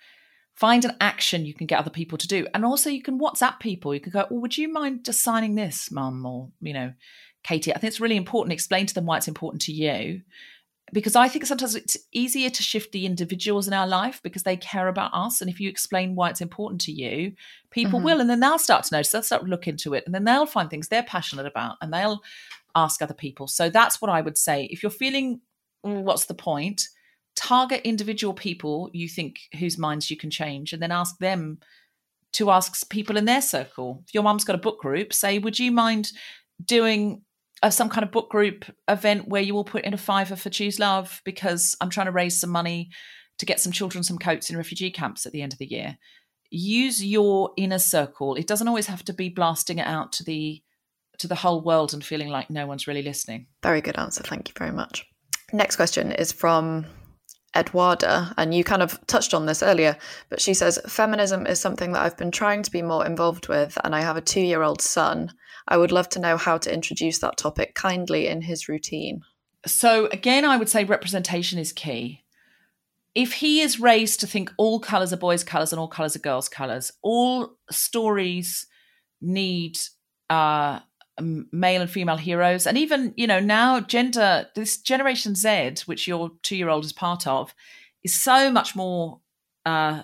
Find an action you can get other people to do. And also, you can WhatsApp people. You can go, oh, would you mind just signing this, mum? Or, you know, Katie, I think it's really important. Explain to them why it's important to you because I think sometimes it's easier to shift the individuals in our life because they care about us. And if you explain why it's important to you, people mm-hmm. will. And then they'll start to notice, they'll start to look into it, and then they'll find things they're passionate about and they'll ask other people. So that's what I would say. If you're feeling, mm, what's the point? Target individual people you think whose minds you can change, and then ask them to ask people in their circle. If your mum's got a book group, say, would you mind doing some kind of book group event where you all put in a fiver for Choose Love because I'm trying to raise some money to get some children some coats in refugee camps at the end of the year. Use your inner circle. It doesn't always have to be blasting it out to the to the whole world and feeling like no one's really listening. Very good answer. Thank you very much. Next question is from Edwarda, and you kind of touched on this earlier, but she says feminism is something that I've been trying to be more involved with, and I have a two year old son. I would love to know how to introduce that topic kindly in his routine. So, again, I would say representation is key. If he is raised to think all colours are boys' colours and all colours are girls' colours, all stories need uh, male and female heroes. And even you know now gender this generation z which your two-year-old is part of is so much more uh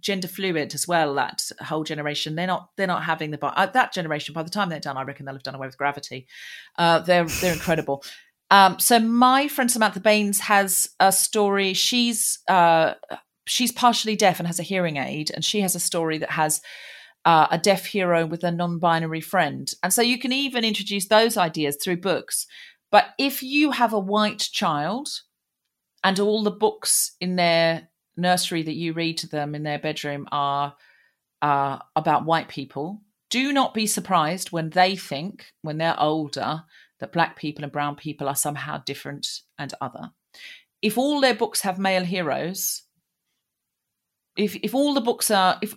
gender fluid as well that whole generation. They're not they're not having the uh, that generation by the time they're done i reckon they'll have done away with gravity. Uh they're they're incredible. Um so my friend samantha baines has a story. She's uh she's partially deaf and has a hearing aid and she has a story that has uh, a deaf hero with a non binary friend. And so you can even introduce those ideas through books. But if you have a white child and all the books in their nursery that you read to them in their bedroom are uh, about white people, do not be surprised when they think, when they're older, that black people and brown people are somehow different and other. If all their books have male heroes, if if all the books are if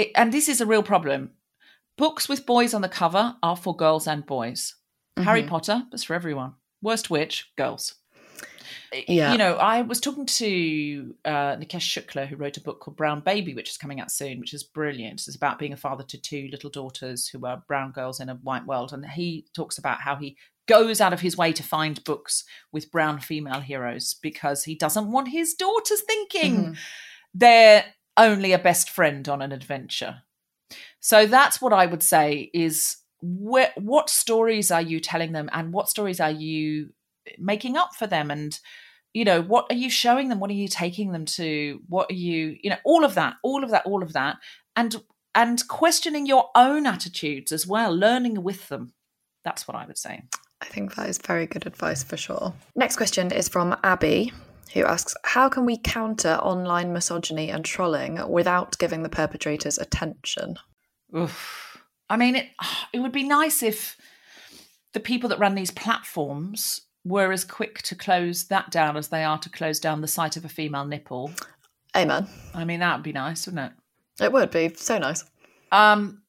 it, and this is a real problem. Books with boys on the cover are for girls and boys. Mm-hmm. Harry Potter is for everyone. Worst witch, girls. Yeah. You know, I was talking to uh, Nikesh Shukla, who wrote a book called Brown Baby, which is coming out soon, which is brilliant. It's about being a father to two little daughters who are brown girls in a white world. And he talks about how he goes out of his way to find books with brown female heroes because he doesn't want his daughters thinking mm-hmm. they're only a best friend on an adventure. So that's what I would say is wh- what stories are you telling them and what stories are you making up for them? And you know what are you showing them? What are you taking them to? What are you you know all of that all of that all of that. And and questioning your own attitudes as well learning with them. That's what i would say. I think that is very good advice for sure. Next question is from abby who asks How can we counter online misogyny and trolling without giving the perpetrators attention? Oof. I mean, it, it would be nice if the people that run these platforms were as quick to close that down as they are to close down the sight of a female nipple. Amen. I mean, that would be nice, wouldn't it? It would be so nice. Um,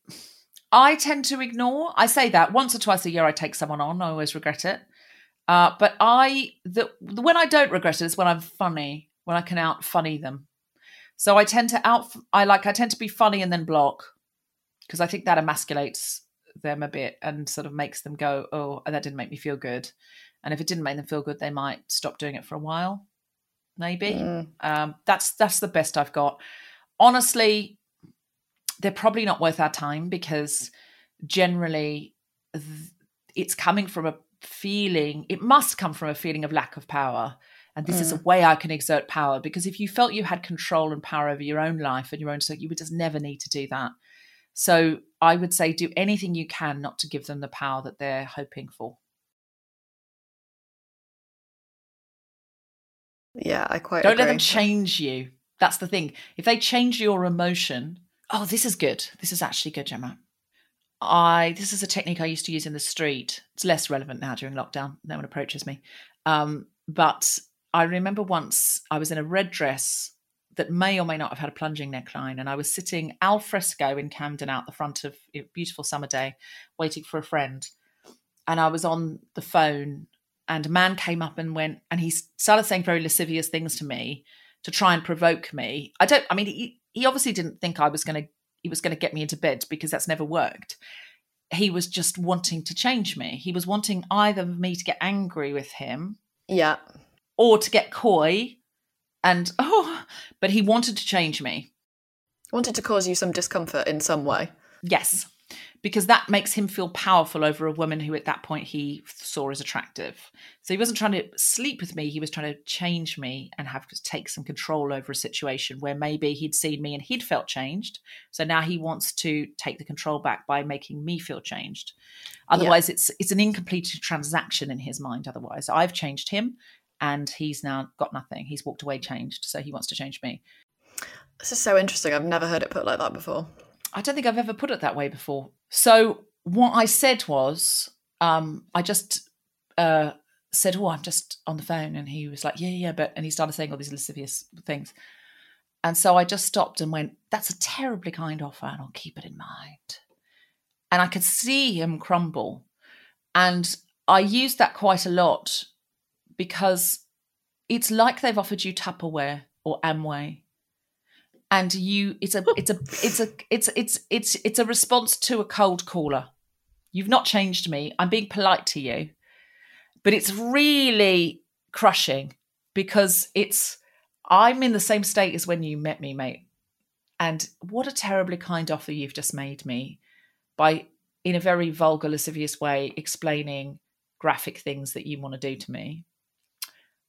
I tend to ignore. I say that once or twice a year. I take someone on. I always regret it. Uh, but I the when I don't regret it is when I'm funny, when I can out funny them. So I tend to out I like I tend to be funny and then block because I think that emasculates them a bit and sort of makes them go, oh, that didn't make me feel good. And if it didn't make them feel good, they might stop doing it for a while. Maybe mm. um, that's that's the best I've got. Honestly, they're probably not worth our time because generally th- it's coming from a feeling, it must come from a feeling of lack of power. And this mm. is a mm. way I can exert power because if you felt you had control and power over your own life and your own so you would just never need to do that. So I would say do anything you can not to give them the power that they're hoping for. Yeah, I quite don't agree. let them change you. That's the thing. If they change your emotion, oh, this is good. This is actually good, Gemma. I this is a technique I used to use in the street. It's less relevant now during lockdown. No one approaches me. Um, but I remember once I was in a red dress that may or may not have had a plunging neckline, and I was sitting al fresco in Camden out the front of a beautiful summer day, waiting for a friend. And I was on the phone, and a man came up and went, and he started saying very lascivious things to me to try and provoke me. I don't. I mean, he, he obviously didn't think I was going to he was going to get me into bed because that's never worked. He was just wanting to change me. He was wanting either me to get angry with him, yeah, or to get coy, and oh, but he wanted to change me. Wanted to cause you some discomfort in some way. Yes. Because that makes him feel powerful over a woman who at that point he saw as attractive. So he wasn't trying to sleep with me, he was trying to change me and have to take some control over a situation where maybe he'd seen me and he'd felt changed. So now he wants to take the control back by making me feel changed. Otherwise yeah. it's it's an incomplete transaction in his mind otherwise. I've changed him and he's now got nothing. He's walked away changed, so he wants to change me. This is so interesting. I've never heard it put like that before. I don't think I've ever put it that way before. So what I said was, um, I just uh, said, "Oh, I'm just on the phone," and he was like, "Yeah, yeah," but and he started saying all these lascivious things, and so I just stopped and went, "That's a terribly kind offer, and I'll keep it in mind." And I could see him crumble, and I used that quite a lot because it's like they've offered you Tupperware or Amway and you it's a it's a it's a it's it's it's it's a response to a cold caller. You've not changed me. I'm being polite to you. But it's really crushing because it's i'm in the same state as when you met me mate. And what a terribly kind offer you've just made me by in a very vulgar lascivious way explaining graphic things that you want to do to me.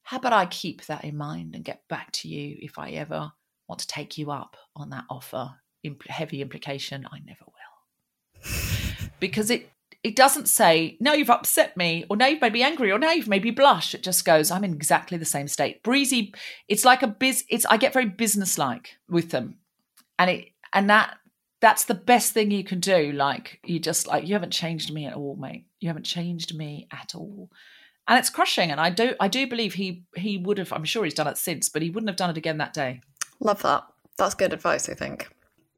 How about i keep that in mind and get back to you if i ever want to take you up on that offer. In heavy implication, I never will. because it it doesn't say, now you've upset me, or now you've made me angry, or now you've made me blush. It just goes, I'm in exactly the same state. Breezy, it's like a biz it's I get very businesslike with them. And it and that that's the best thing you can do. Like you just like you haven't changed me at all, mate. You haven't changed me at all. And it's crushing. And I do I do believe he he would have I'm sure he's done it since, but he wouldn't have done it again that day. Love that. That's good advice, I think.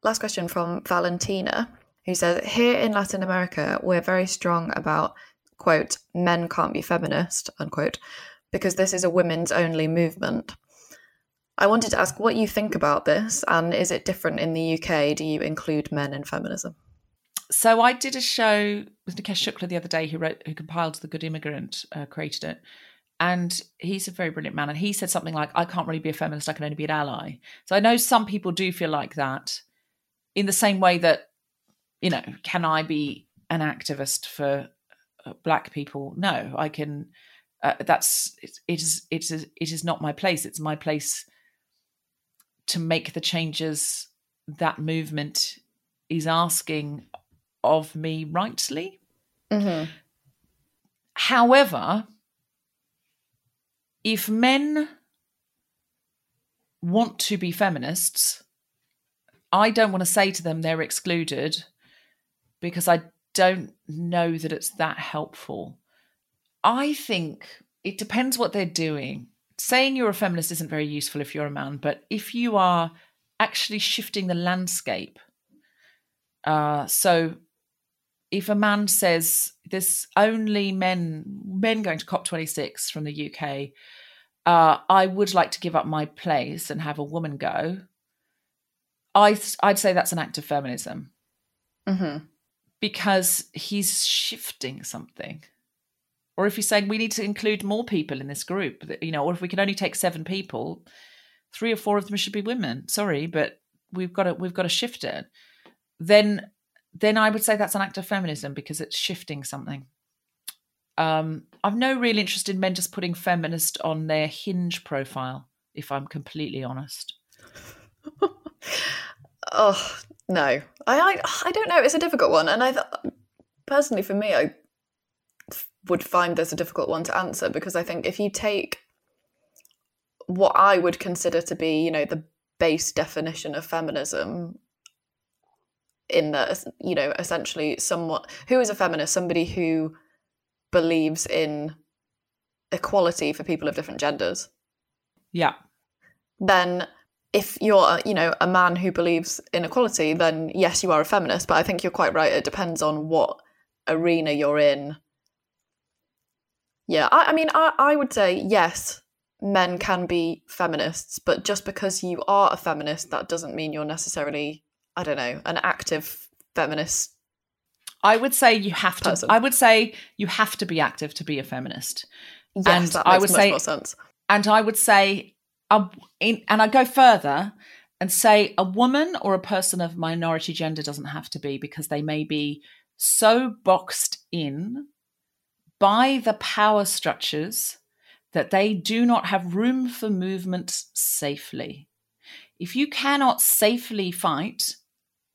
Last question from Valentina, who says Here in Latin America, we're very strong about, quote, men can't be feminist, unquote, because this is a women's only movement. I wanted to ask what you think about this, and is it different in the UK? Do you include men in feminism? So I did a show with Nikesh Shukla the other day, who wrote, who compiled the Good Immigrant, uh, created it, and he's a very brilliant man. And he said something like, I can't really be a feminist, I can only be an ally. So I know some people do feel like that in the same way that, you know, can I be an activist for uh, black people? No, I can. Uh, that's it, it is it is it is not my place. It's my place to make the changes that movement is asking of me rightly. Mm-hmm. However, if men want to be feminists, I don't want to say to them they're excluded because I don't know that it's that helpful. I think it depends what they're doing. Saying you're a feminist isn't very useful if you're a man, but if you are actually shifting the landscape, uh, so if a man says there's only men men going to COP26 from the UK, uh, I would like to give up my place and have a woman go. I I'd say that's an act of feminism, mm-hmm. because he's shifting something. Or if he's saying we need to include more people in this group, you know, or if we can only take seven people, three or four of them should be women. Sorry, but we've got to we've got to shift it. Then then I would say that's an act of feminism because it's shifting something. Um, I've no real interest in men just putting feminist on their hinge profile, if I'm completely honest. oh no, I, I I don't know. It's a difficult one, and I th- personally, for me, I would find this a difficult one to answer because I think if you take what I would consider to be, you know, the base definition of feminism, in the you know essentially somewhat who is a feminist? Somebody who believes in equality for people of different genders. Yeah. Then if you're you know a man who believes in equality then yes you are a feminist but i think you're quite right. It depends on what arena you're in. Yeah i, I mean I, I would say yes men can be feminists but just because you are a feminist that doesn't mean you're necessarily I don't know, an active feminist. I would say you have to. Person. I would say you have to be active to be a feminist. Yes, and that makes I would much say, more sense. And I would say, um, in, and I go further, and say a woman or a person of minority gender doesn't have to be because they may be so boxed in by the power structures that they do not have room for movement safely. If you cannot safely fight,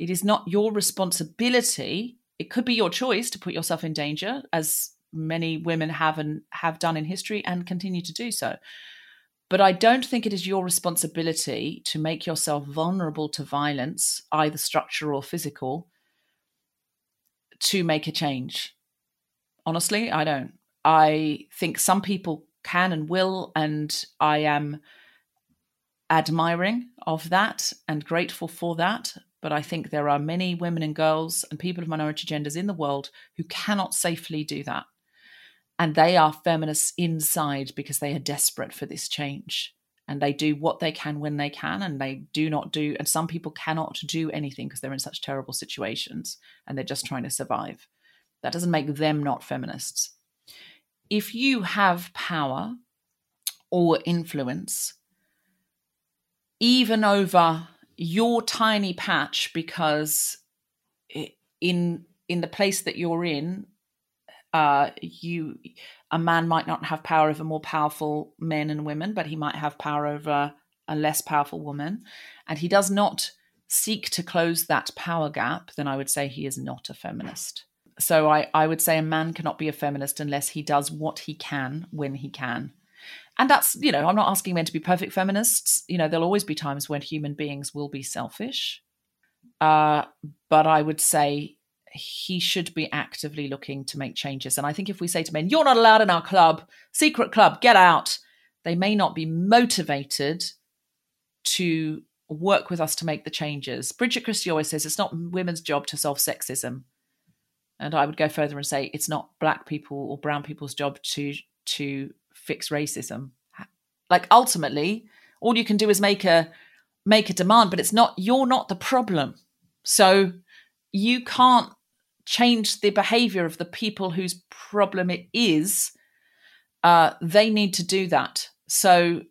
it is not your responsibility. It could be your choice to put yourself in danger, as many women have and have done in history and continue to do so. But I don't think it is your responsibility to make yourself vulnerable to violence, either structural or physical, to make a change. Honestly, I don't. I think some people can and will, and I am admiring of that and grateful for that. But I think there are many women and girls and people of minority genders in the world who cannot safely do that. And they are feminists inside because they are desperate for this change. And they do what they can when they can, and they do not do. And some people cannot do anything because they're in such terrible situations and they're just trying to survive. That doesn't make them not feminists. If you have power or influence, even over your tiny patch, because in in the place that you're in, uh, you a man might not have power over more powerful men and women, but he might have power over a less powerful woman, and he does not seek to close that power gap. Then I would say he is not a feminist. So I, I would say a man cannot be a feminist unless he does what he can when he can. And that's, you know, I'm not asking men to be perfect feminists. You know, there'll always be times when human beings will be selfish. Uh, but I would say he should be actively looking to make changes. And I think if we say to men, you're not allowed in our club, secret club, get out, they may not be motivated to work with us to make the changes. Bridget Christie always says it's not women's job to solve sexism. And I would go further and say it's not black people or brown people's job to to fix racism. Like ultimately, all you can do is make a make a demand, but it's not you're not the problem. So you can't change the behavior of the people whose problem it is. Uh, they need to do that. So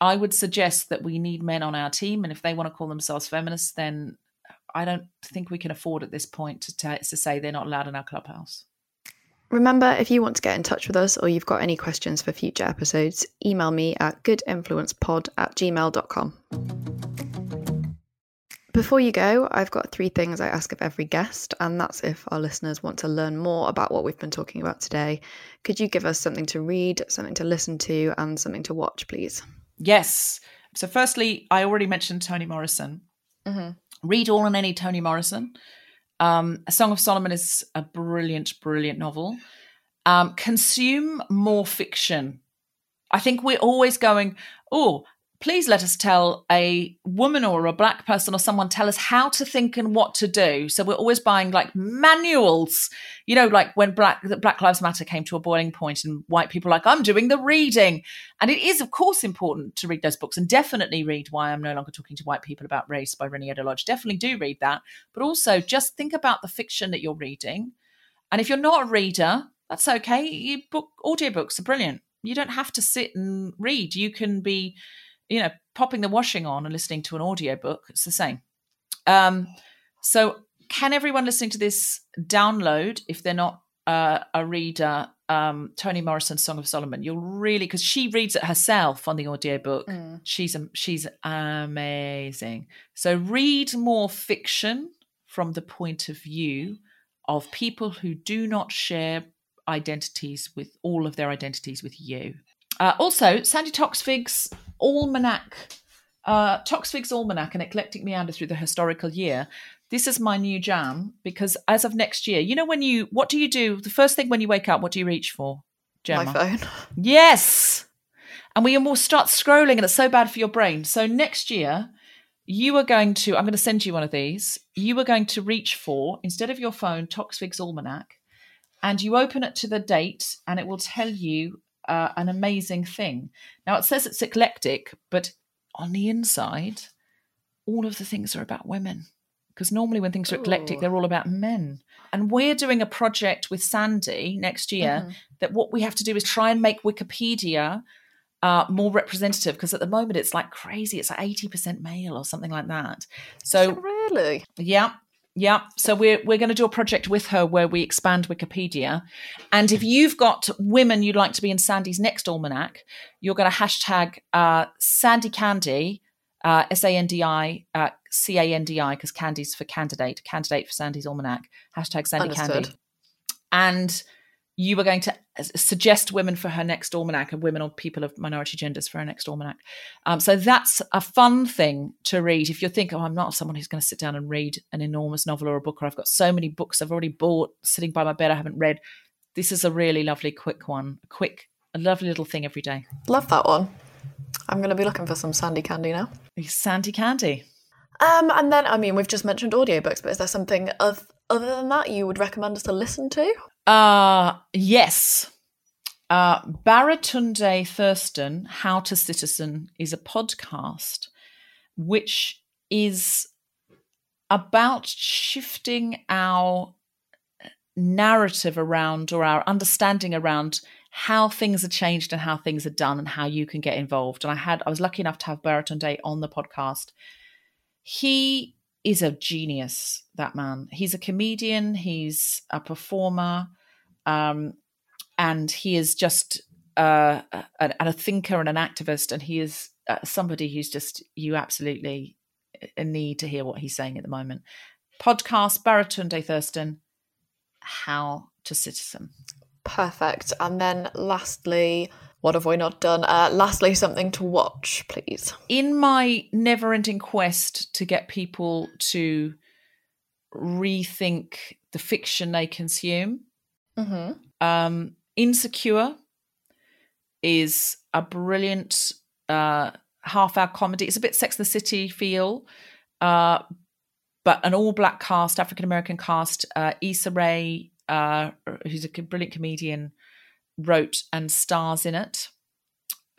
I would suggest that we need men on our team, and if they want to call themselves feminists, then I don't think we can afford at this point to, t- to say they're not allowed in our clubhouse. Remember, if you want to get in touch with us or you've got any questions for future episodes, email me at goodinfluencepod at gmail.com. Before you go, I've got three things I ask of every guest, and that's if our listeners want to learn more about what we've been talking about today. Could you give us something to read, something to listen to, and something to watch, please? Yes. So, firstly, I already mentioned Toni Morrison. Mm-hmm read all and any Toni Morrison. Um, a Song of Solomon is a brilliant, brilliant novel. Um, consume more fiction. I think we're always going, oh, please let us tell a woman or a black person or someone tell us how to think and what to do. So we're always buying like manuals, you know, like when Black Black Lives Matter came to a boiling point and white people like, I'm doing the reading. And it is, of course, important to read those books and definitely read Why I'm No Longer Talking to White People About Race by Reni Eddo-Lodge. Definitely do read that. But also just think about the fiction that you're reading. And if you're not a reader, that's okay. You book audiobooks are brilliant. You don't have to sit and read. You can be you know, popping the washing on and listening to an audiobook, it's the same. Um, so, can everyone listening to this download, if they're not uh, a reader, um, Toni Morrison's Song of Solomon? You'll really, because she reads it herself on the audiobook. Mm. She's, she's amazing. So, read more fiction from the point of view of people who do not share identities with all of their identities with you. Uh, also, Sandi Toksvig's Almanac, uh, Toksvig's Almanac, an eclectic meander through the historical year. This is my new jam because as of next year, you know, when you, what do you do? The first thing when you wake up, what do you reach for? Gemma? My phone. Yes. And we will start scrolling, and it's so bad for your brain. So next year, you are going to, I'm going to send you one of these. You are going to reach for, instead of your phone, Toksvig's Almanac, and you open it to the date, and it will tell you uh, an amazing thing. Now, it says it's eclectic, but on the inside, all of the things are about women. Because normally, when things are eclectic, they're all about men. And we're doing a project with Sandy next year mm-hmm. that what we have to do is try and make Wikipedia uh, more representative because at the moment it's like crazy. It's like 80% male or something like that. So, really? yeah. Yeah, so we're we're going to do a project with her where we expand Wikipedia, and if you've got women you'd like to be in Sandy's next almanac, you're going to hashtag uh, Sandy Candy, uh, S A N D I uh, C A N D I because Candy's for candidate, candidate for Sandy's almanac. Hashtag Sandy Candy, and you were going to suggest women for her next almanac and women or people of minority genders for her next almanac. Um, so that's a fun thing to read. If you think, oh, I'm not someone who's going to sit down and read an enormous novel or a book, or I've got so many books I've already bought sitting by my bed I haven't read, this is a really lovely, quick one. A quick, a lovely little thing every day. Love that one. I'm going to be looking for some Sandy Candy now. Sandy Candy. Um, and then, I mean, we've just mentioned audiobooks, but is there something of, other than that you would recommend us to listen to? Uh yes. Uh Baratunde Thurston, How to Citizen, is a podcast which is about shifting our narrative around or our understanding around how things are changed and how things are done and how you can get involved. And I had I was lucky enough to have Baratunde on the podcast. He is a genius, that man. He's a comedian, he's a performer, um, and he is just uh, a, a thinker and an activist. And he is uh, somebody who's just, you absolutely uh, need to hear what he's saying at the moment. Podcast, Baratunde Thurston, How to Citizen. Perfect. And then lastly, what have we not done? Uh, lastly, something to watch, please. in my never ending quest to get people to rethink the fiction they consume, Mm-hmm. um, Insecure is a brilliant uh, half hour comedy. It's a bit Sex and the City feel, uh, but an all black cast, African American cast. Uh, Issa Rae, uh, who's a brilliant comedian, wrote and stars in it.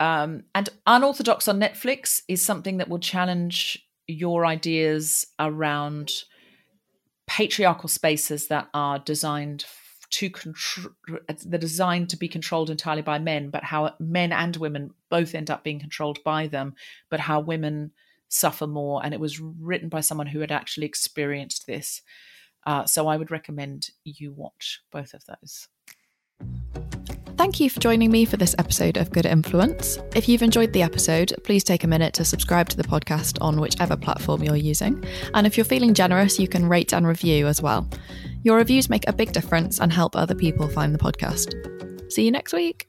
Um, and Unorthodox on Netflix is something that will challenge your ideas around patriarchal spaces that are designed to control they're designed to be controlled entirely by men but how men and women both end up being controlled by them but how women suffer more and it was written by someone who had actually experienced this uh, so i would recommend you watch both of those Thank you for joining me for this episode of Good Influence. If you've enjoyed the episode, please take a minute to subscribe to the podcast on whichever platform you're using. And if you're feeling generous, you can rate and review as well. Your reviews make a big difference and help other people find the podcast. See you next week.